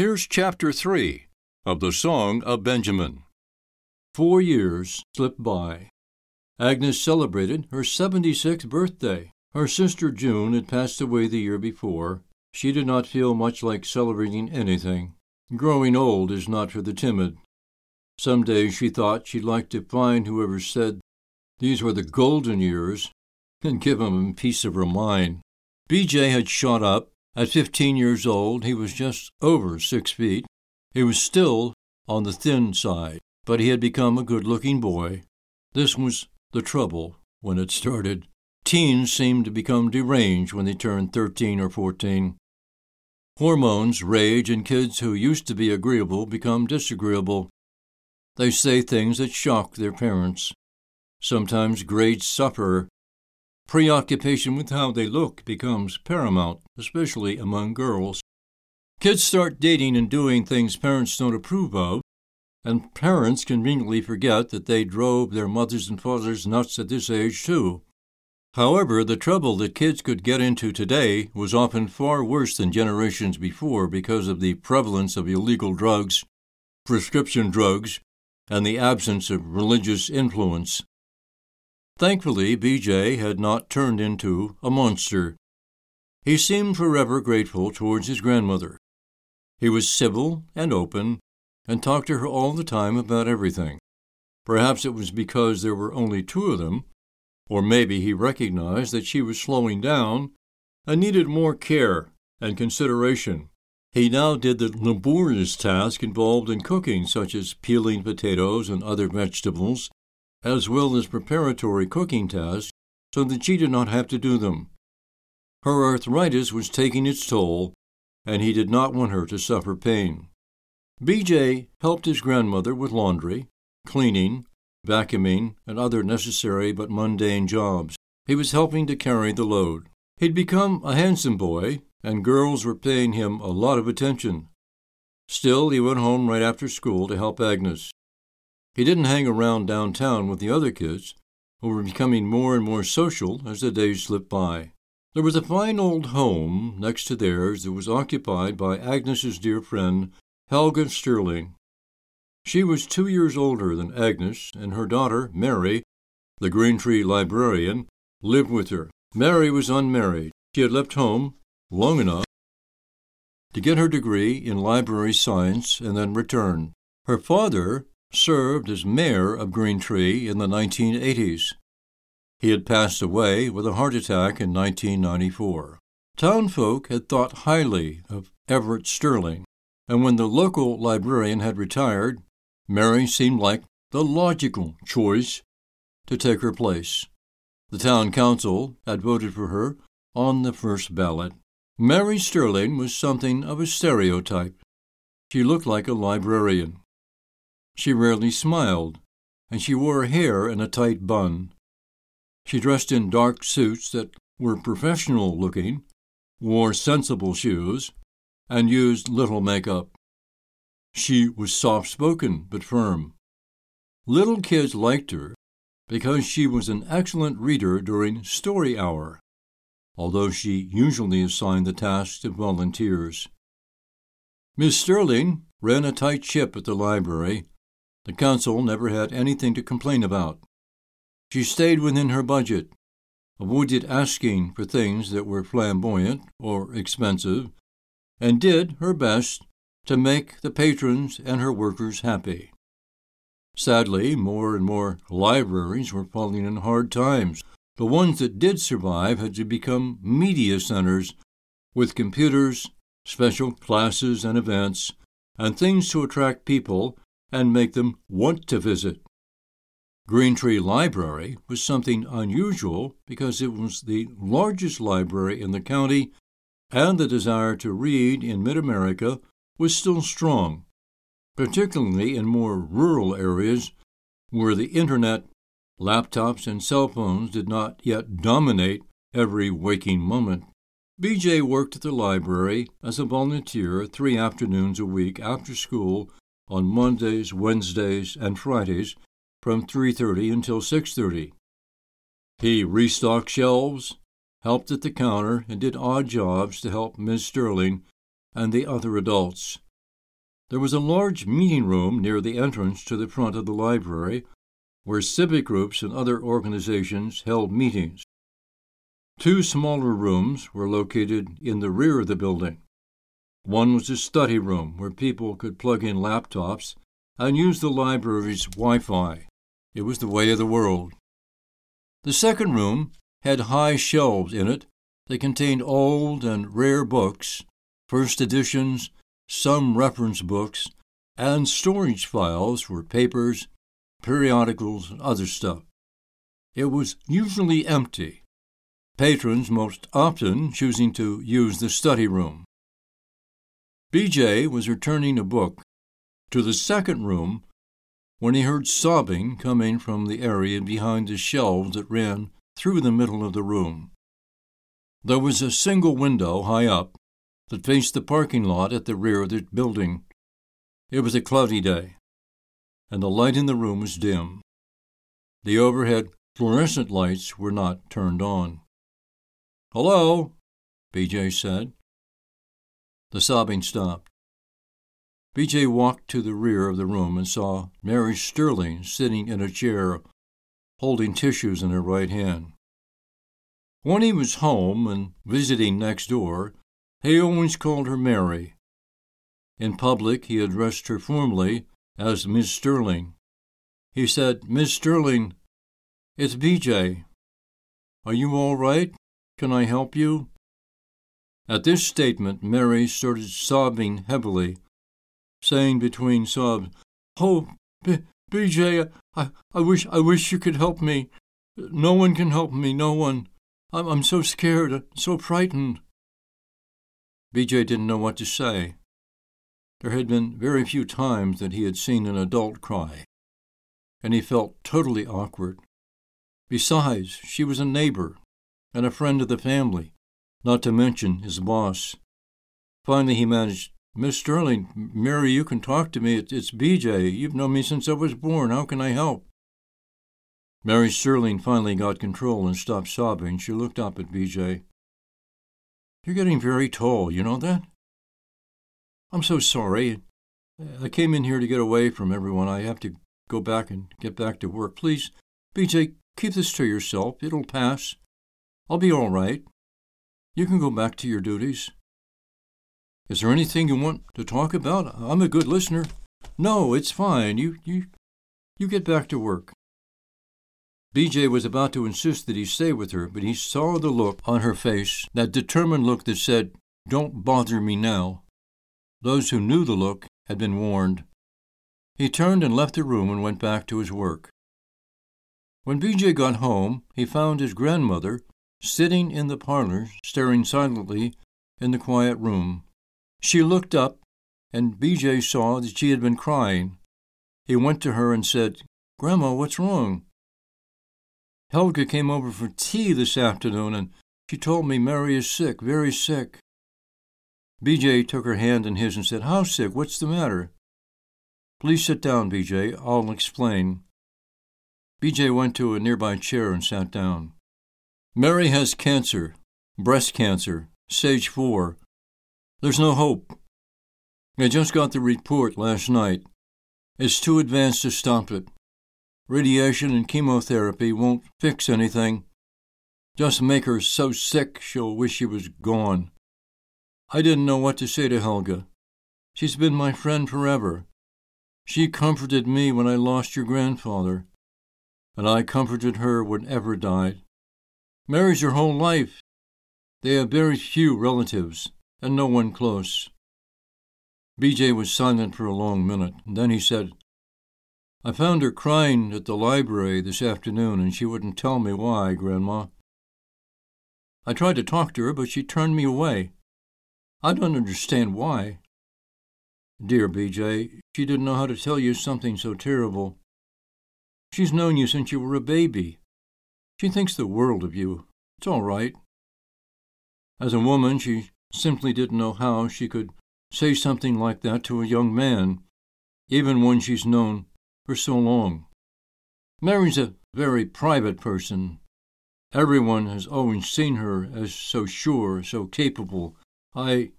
Here's chapter 3 of the Song of Benjamin. Four years slipped by. Agnes celebrated her 76th birthday. Her sister June had passed away the year before. She did not feel much like celebrating anything. Growing old is not for the timid. Some day she thought she'd like to find whoever said these were the golden years and give him a piece of her mind. BJ had shot up. At 15 years old, he was just over six feet. He was still on the thin side, but he had become a good looking boy. This was the trouble when it started. Teens seemed to become deranged when they turned 13 or 14. Hormones rage, and kids who used to be agreeable become disagreeable. They say things that shock their parents. Sometimes grades suffer. Preoccupation with how they look becomes paramount, especially among girls. Kids start dating and doing things parents don't approve of, and parents conveniently forget that they drove their mothers and fathers nuts at this age, too. However, the trouble that kids could get into today was often far worse than generations before because of the prevalence of illegal drugs, prescription drugs, and the absence of religious influence. Thankfully, BJ had not turned into a monster. He seemed forever grateful towards his grandmother. He was civil and open, and talked to her all the time about everything. Perhaps it was because there were only two of them, or maybe he recognized that she was slowing down and needed more care and consideration. He now did the laborious task involved in cooking, such as peeling potatoes and other vegetables, as well as preparatory cooking tasks, so that she did not have to do them. Her arthritis was taking its toll, and he did not want her to suffer pain. BJ helped his grandmother with laundry, cleaning, vacuuming, and other necessary but mundane jobs. He was helping to carry the load. He'd become a handsome boy, and girls were paying him a lot of attention. Still, he went home right after school to help Agnes. He didn't hang around downtown with the other kids, who were becoming more and more social as the days slipped by. There was a fine old home next to theirs that was occupied by Agnes's dear friend, Helga Sterling. She was two years older than Agnes, and her daughter, Mary, the Green Tree librarian, lived with her. Mary was unmarried. She had left home long enough to get her degree in library science and then return. Her father served as mayor of Green Tree in the 1980s. He had passed away with a heart attack in 1994. Townfolk had thought highly of Everett Sterling, and when the local librarian had retired, Mary seemed like the logical choice to take her place. The town council had voted for her on the first ballot. Mary Sterling was something of a stereotype. She looked like a librarian. She rarely smiled, and she wore her hair in a tight bun. She dressed in dark suits that were professional looking, wore sensible shoes, and used little makeup. She was soft spoken but firm. Little kids liked her because she was an excellent reader during story hour although she usually assigned the task to volunteers. Miss Sterling ran a tight ship at the library. The council never had anything to complain about. She stayed within her budget, avoided asking for things that were flamboyant or expensive, and did her best to make the patrons and her workers happy. Sadly, more and more libraries were falling in hard times the ones that did survive had to become media centers with computers, special classes and events, and things to attract people and make them want to visit. Green Tree Library was something unusual because it was the largest library in the county, and the desire to read in mid America was still strong, particularly in more rural areas where the internet Laptops and cell phones did not yet dominate every waking moment. BJ worked at the library as a volunteer three afternoons a week after school on Mondays, Wednesdays, and Fridays from 3:30 until 6:30. He restocked shelves, helped at the counter, and did odd jobs to help Miss Sterling and the other adults. There was a large meeting room near the entrance to the front of the library where civic groups and other organizations held meetings. Two smaller rooms were located in the rear of the building. One was a study room where people could plug in laptops and use the library's Wi Fi. It was the way of the world. The second room had high shelves in it that contained old and rare books, first editions, some reference books, and storage files for papers, periodicals, and other stuff. It was usually empty, patrons most often choosing to use the study room. BJ was returning a book to the second room when he heard sobbing coming from the area behind the shelves that ran through the middle of the room. There was a single window high up that faced the parking lot at the rear of the building. It was a cloudy day, and the light in the room was dim. The overhead fluorescent lights were not turned on. Hello, BJ said. The sobbing stopped. BJ walked to the rear of the room and saw Mary Sterling sitting in a chair, holding tissues in her right hand. When he was home and visiting next door, he always called her Mary. In public, he addressed her formally as Miss Sterling. He said, Miss Sterling, it's BJ. Are you all right? Can I help you? At this statement, Mary started sobbing heavily saying between sobs, "Oh, B- BJ, I, I wish I wish you could help me. No one can help me. No one. I'm I'm so scared, so frightened." BJ didn't know what to say. There had been very few times that he had seen an adult cry, and he felt totally awkward. Besides, she was a neighbor and a friend of the family, not to mention his boss. Finally, he managed, Miss Sterling, Mary, you can talk to me. It's BJ. You've known me since I was born. How can I help? Mary Sterling finally got control and stopped sobbing. She looked up at BJ. You're getting very tall, you know that? I'm so sorry. I came in here to get away from everyone. I have to go back and get back to work. Please, BJ, keep this to yourself. It'll pass. I'll be all right. You can go back to your duties. Is there anything you want to talk about? I'm a good listener. No, it's fine. You you you get back to work. BJ was about to insist that he stay with her, but he saw the look on her face, that determined look that said, Don't bother me now. Those who knew the look had been warned. He turned and left the room and went back to his work. When BJ got home, he found his grandmother sitting in the parlor, staring silently in the quiet room. She looked up, and BJ saw that she had been crying. He went to her and said, Grandma, what's wrong? Helga came over for tea this afternoon, and she told me Mary is sick, very sick. BJ took her hand in his and said, How sick? What's the matter? Please sit down, BJ. I'll explain. BJ went to a nearby chair and sat down. Mary has cancer, breast cancer, stage 4, there's no hope. I just got the report last night. It's too advanced to stop it. Radiation and chemotherapy won't fix anything. Just make her so sick she'll wish she was gone. I didn't know what to say to Helga. She's been my friend forever. She comforted me when I lost your grandfather, and I comforted her when Ever died. Mary's her whole life. They have very few relatives and no one close. BJ was silent for a long minute, and then he said, I found her crying at the library this afternoon, and she wouldn't tell me why, Grandma. I tried to talk to her, but she turned me away. I don't understand why. Dear BJ, she didn't know how to tell you something so terrible. She's known you since you were a baby. She thinks the world of you. It's all right. As a woman, she simply didn't know how she could say something like that to a young man, even one she's known for so long. Mary's a very private person. Everyone has always seen her as so sure, so capable. I.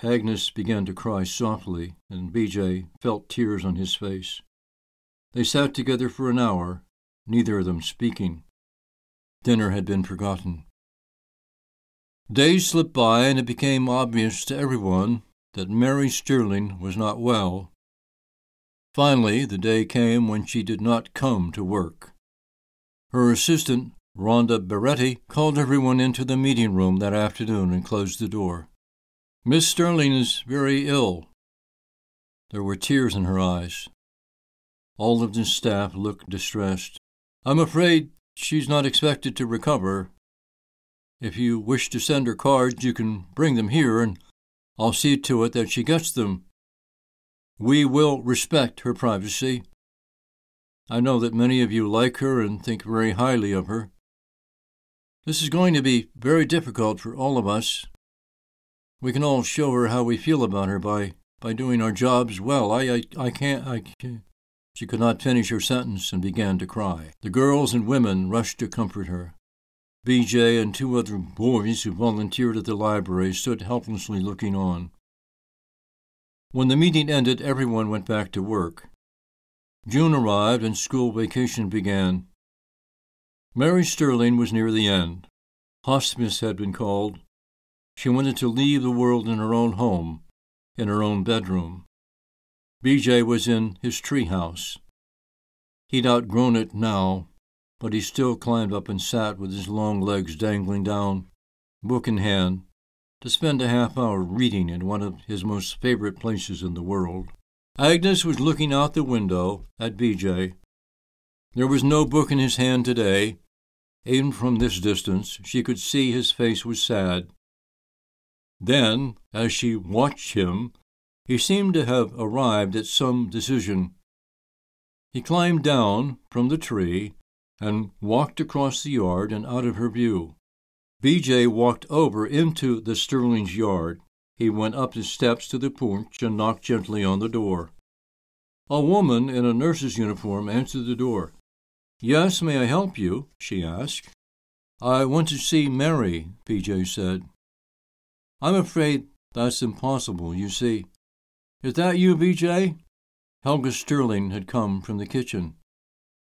Agnes began to cry softly, and BJ felt tears on his face. They sat together for an hour, neither of them speaking. Dinner had been forgotten. Days slipped by, and it became obvious to everyone that Mary Sterling was not well. Finally, the day came when she did not come to work. Her assistant, Rhonda Beretti, called everyone into the meeting room that afternoon and closed the door. Miss Sterling is very ill. There were tears in her eyes. All of the staff looked distressed. I'm afraid she's not expected to recover, if you wish to send her cards, you can bring them here, and I'll see to it that she gets them. We will respect her privacy. I know that many of you like her and think very highly of her. This is going to be very difficult for all of us. We can all show her how we feel about her by, by doing our jobs well. I, I, I can't, I can't. She could not finish her sentence and began to cry. The girls and women rushed to comfort her. BJ and two other boys who volunteered at the library stood helplessly looking on. When the meeting ended, everyone went back to work. June arrived and school vacation began. Mary Sterling was near the end. Hospice had been called. She wanted to leave the world in her own home, in her own bedroom. BJ was in his tree house. He'd outgrown it now, but he still climbed up and sat with his long legs dangling down, book in hand, to spend a half hour reading in one of his most favorite places in the world. Agnes was looking out the window at BJ. There was no book in his hand today. Even from this distance, she could see his face was sad. Then, as she watched him, he seemed to have arrived at some decision. He climbed down from the tree and walked across the yard and out of her view. B.J. walked over into the Sterling's yard. He went up the steps to the porch and knocked gently on the door. A woman in a nurse's uniform answered the door. Yes, may I help you? she asked. I want to see Mary, B.J. said. I'm afraid that's impossible, you see. Is that you, B.J.? Helga Sterling had come from the kitchen.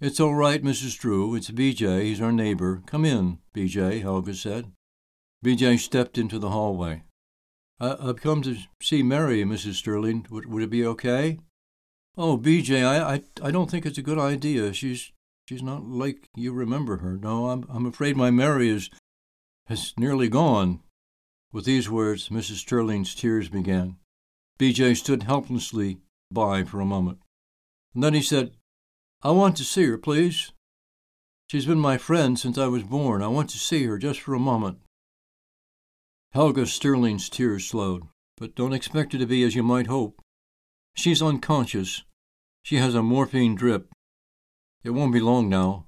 It's all right, Mrs. Drew. It's BJ. He's our neighbor. Come in, BJ, Helga said. BJ stepped into the hallway. I- have come to see Mary, Mrs. Sterling. Would, would it be okay? Oh, BJ, I, I, I don't think it's a good idea. She's she's not like you remember her. No, I'm I'm afraid my Mary is has nearly gone. With these words, Mrs. Sterling's tears began. BJ stood helplessly by for a moment. And then he said, I want to see her, please. She's been my friend since I was born. I want to see her just for a moment. Helga Sterling's tears slowed, but don't expect her to be as you might hope. She's unconscious. She has a morphine drip. It won't be long now.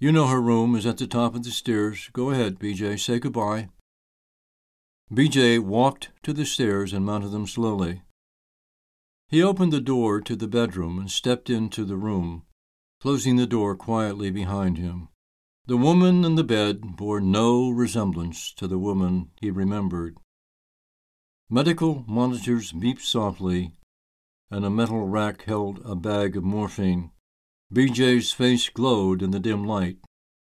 You know her room is at the top of the stairs. Go ahead, BJ. Say goodbye. BJ walked to the stairs and mounted them slowly. He opened the door to the bedroom and stepped into the room, closing the door quietly behind him. The woman in the bed bore no resemblance to the woman he remembered. Medical monitors beeped softly, and a metal rack held a bag of morphine. BJ's face glowed in the dim light.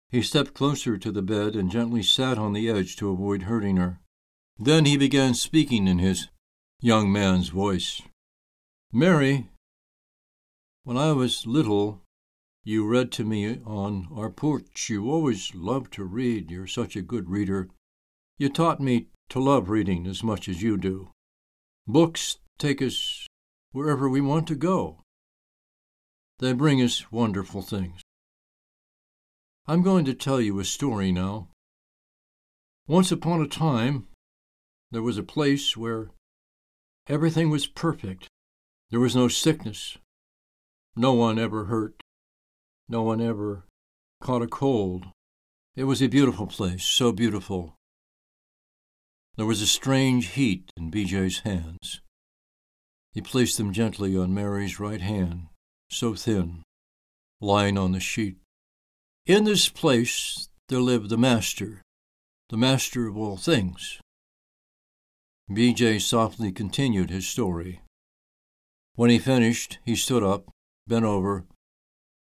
He stepped closer to the bed and gently sat on the edge to avoid hurting her. Then he began speaking in his young man's voice. Mary, when I was little, you read to me on our porch. You always loved to read. You're such a good reader. You taught me to love reading as much as you do. Books take us wherever we want to go. They bring us wonderful things. I'm going to tell you a story now. Once upon a time, there was a place where everything was perfect. There was no sickness. No one ever hurt. No one ever caught a cold. It was a beautiful place, so beautiful. There was a strange heat in B.J.'s hands. He placed them gently on Mary's right hand, so thin, lying on the sheet. In this place there lived the Master, the Master of all things. B.J. softly continued his story. When he finished, he stood up, bent over,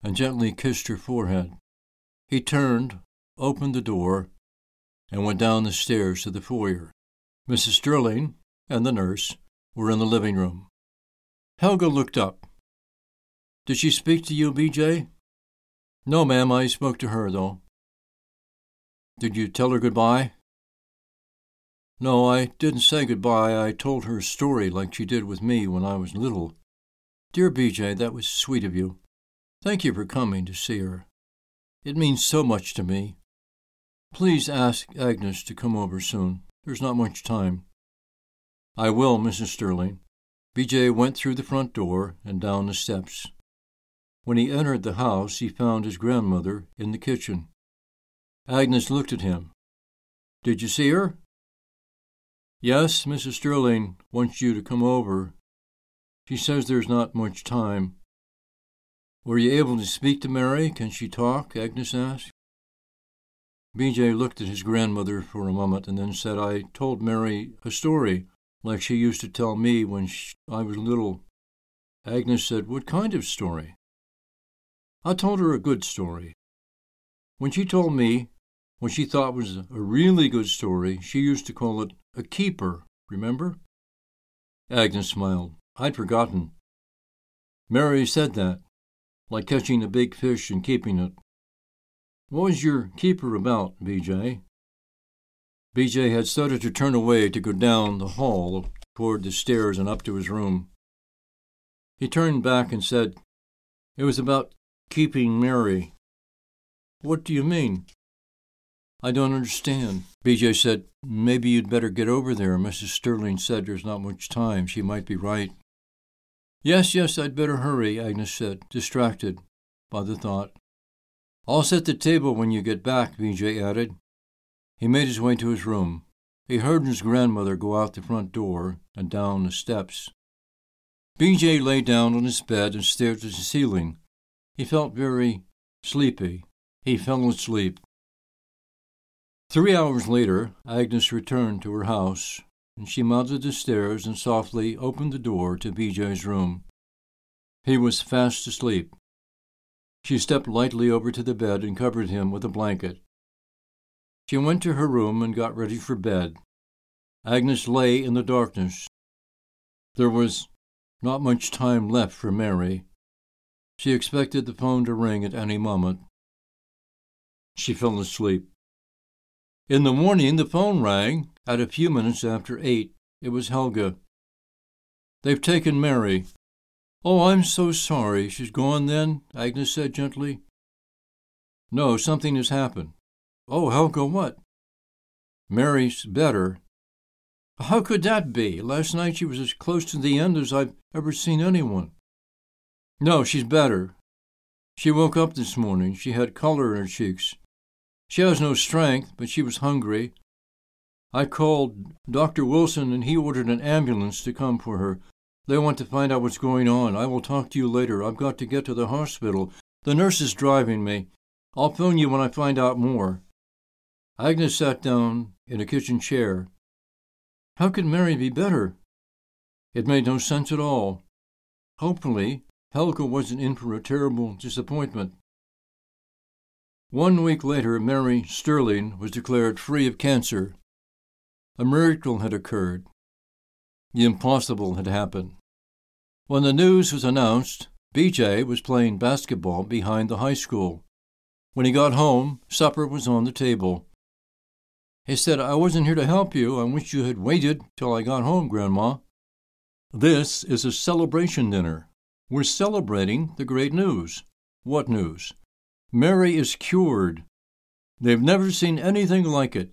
and gently kissed her forehead. He turned, opened the door, and went down the stairs to the foyer. Mrs. Sterling and the nurse were in the living room. Helga looked up. Did she speak to you, B.J.? No, ma'am, I spoke to her, though. Did you tell her goodbye? No, I didn't say goodbye. I told her a story like she did with me when I was little. Dear BJ, that was sweet of you. Thank you for coming to see her. It means so much to me. Please ask Agnes to come over soon. There's not much time. I will, Mrs. Sterling. BJ went through the front door and down the steps. When he entered the house, he found his grandmother in the kitchen. Agnes looked at him. Did you see her? Yes, Mrs. Sterling wants you to come over. She says there's not much time. Were you able to speak to Mary? Can she talk? Agnes asked. BJ looked at his grandmother for a moment and then said, I told Mary a story like she used to tell me when she, I was little. Agnes said, What kind of story? I told her a good story. When she told me what she thought was a really good story, she used to call it a keeper, remember? Agnes smiled. I'd forgotten. Mary said that, like catching a big fish and keeping it. What was your keeper about, BJ? BJ had started to turn away to go down the hall toward the stairs and up to his room. He turned back and said, It was about keeping Mary. What do you mean? I don't understand. BJ said, Maybe you'd better get over there. Mrs. Sterling said there's not much time. She might be right. Yes, yes, I'd better hurry, Agnes said, distracted by the thought. I'll set the table when you get back, BJ added. He made his way to his room. He heard his grandmother go out the front door and down the steps. BJ lay down on his bed and stared at the ceiling. He felt very sleepy. He fell asleep. Three hours later, Agnes returned to her house, and she mounted the stairs and softly opened the door to BJ's room. He was fast asleep. She stepped lightly over to the bed and covered him with a blanket. She went to her room and got ready for bed. Agnes lay in the darkness. There was not much time left for Mary. She expected the phone to ring at any moment. She fell asleep. In the morning, the phone rang at a few minutes after eight. It was Helga. They've taken Mary. Oh, I'm so sorry. She's gone then? Agnes said gently. No, something has happened. Oh, Helga, what? Mary's better. How could that be? Last night she was as close to the end as I've ever seen anyone. No, she's better. She woke up this morning. She had color in her cheeks. She has no strength, but she was hungry. I called Dr. Wilson and he ordered an ambulance to come for her. They want to find out what's going on. I will talk to you later. I've got to get to the hospital. The nurse is driving me. I'll phone you when I find out more. Agnes sat down in a kitchen chair. How could Mary be better? It made no sense at all. Hopefully, Helga wasn't in for a terrible disappointment. One week later, Mary Sterling was declared free of cancer. A miracle had occurred. The impossible had happened. When the news was announced, BJ was playing basketball behind the high school. When he got home, supper was on the table. He said, I wasn't here to help you. I wish you had waited till I got home, Grandma. This is a celebration dinner. We're celebrating the great news. What news? Mary is cured. They've never seen anything like it.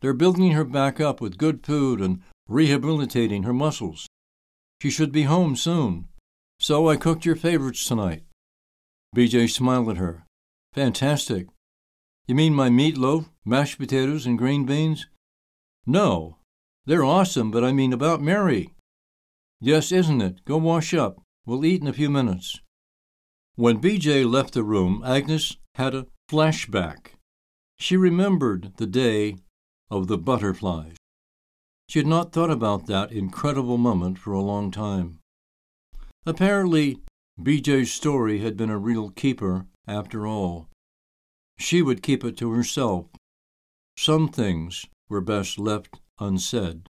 They're building her back up with good food and rehabilitating her muscles. She should be home soon. So I cooked your favorites tonight. BJ smiled at her. Fantastic. You mean my meatloaf, mashed potatoes, and green beans? No. They're awesome, but I mean about Mary. Yes, isn't it? Go wash up. We'll eat in a few minutes. When BJ left the room, Agnes had a flashback. She remembered the day of the butterflies. She had not thought about that incredible moment for a long time. Apparently, BJ's story had been a real keeper after all. She would keep it to herself. Some things were best left unsaid.